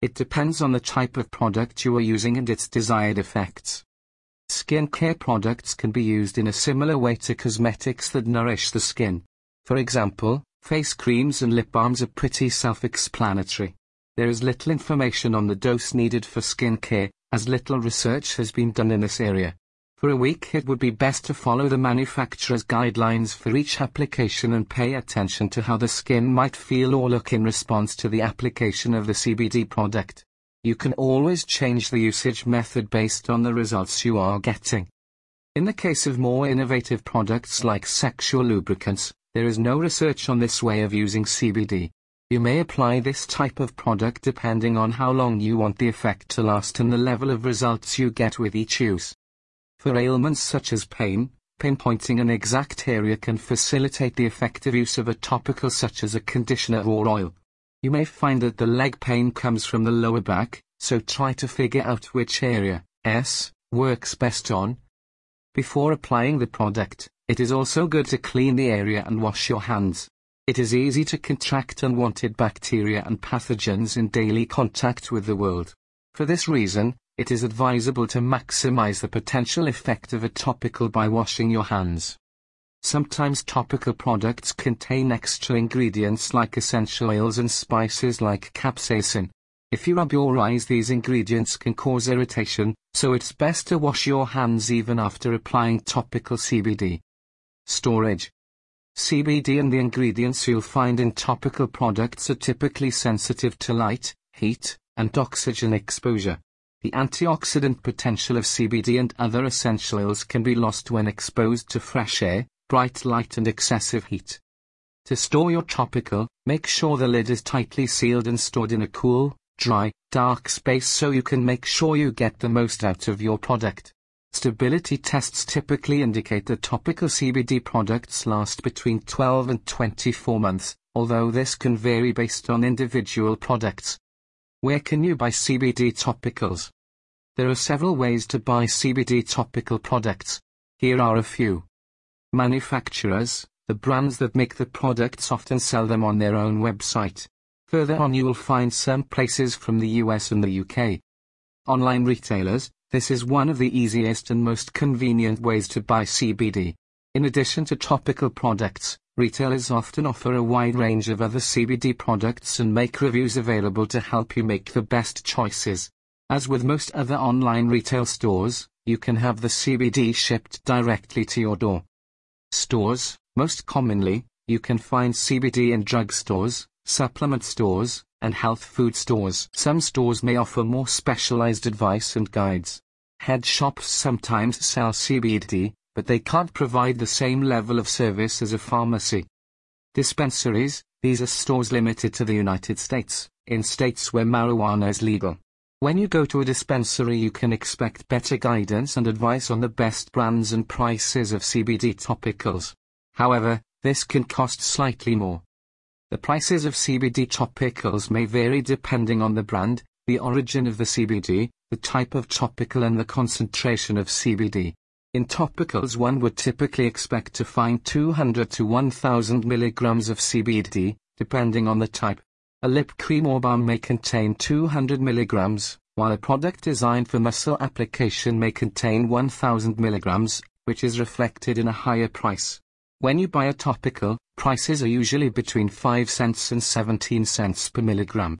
It depends on the type of product you are using and its desired effects. Skincare products can be used in a similar way to cosmetics that nourish the skin. For example, face creams and lip balms are pretty self-explanatory. There is little information on the dose needed for skincare, as little research has been done in this area. For a week it would be best to follow the manufacturer's guidelines for each application and pay attention to how the skin might feel or look in response to the application of the CBD product. You can always change the usage method based on the results you are getting. In the case of more innovative products like sexual lubricants, there is no research on this way of using CBD. You may apply this type of product depending on how long you want the effect to last and the level of results you get with each use. For ailments such as pain, pinpointing an exact area can facilitate the effective use of a topical such as a conditioner or oil. You may find that the leg pain comes from the lower back, so try to figure out which area, S, works best on. Before applying the product, it is also good to clean the area and wash your hands. It is easy to contract unwanted bacteria and pathogens in daily contact with the world. For this reason, it is advisable to maximize the potential effect of a topical by washing your hands. Sometimes topical products contain extra ingredients like essential oils and spices like capsaicin. If you rub your eyes these ingredients can cause irritation, so it's best to wash your hands even after applying topical CBD. Storage. CBD and the ingredients you'll find in topical products are typically sensitive to light, heat, and oxygen exposure. The antioxidant potential of CBD and other essential oils can be lost when exposed to fresh air, bright light and excessive heat. To store your topical, make sure the lid is tightly sealed and stored in a cool, dry, dark space so you can make sure you get the most out of your product. Stability tests typically indicate that topical CBD products last between 12 and 24 months, although this can vary based on individual products. Where can you buy CBD topicals? There are several ways to buy CBD topical products. Here are a few. Manufacturers, the brands that make the products often sell them on their own website. Further on you will find some places from the US and the UK. Online retailers, this is one of the easiest and most convenient ways to buy CBD. In addition to topical products, Retailers often offer a wide range of other CBD products and make reviews available to help you make the best choices. As with most other online retail stores, you can have the CBD shipped directly to your door. Stores, most commonly, you can find CBD in drugstores, supplement stores, and health food stores. Some stores may offer more specialized advice and guides. Head shops sometimes sell CBD, but they can't provide the same level of service as a pharmacy. Dispensaries, these are stores limited to the United States, in states where marijuana is legal. When you go to a dispensary you can expect better guidance and advice on the best brands and prices of CBD topicals. However, this can cost slightly more. The prices of CBD topicals may vary depending on the brand, the origin of the CBD, the type of topical and the concentration of CBD. In topicals one would typically expect to find 200 to 1000 milligrams of CBD, depending on the type. A lip cream or balm may contain 200 milligrams, while a product designed for muscle application may contain 1000 milligrams, which is reflected in a higher price. When you buy a topical, prices are usually between 5 cents and 17 cents per milligram.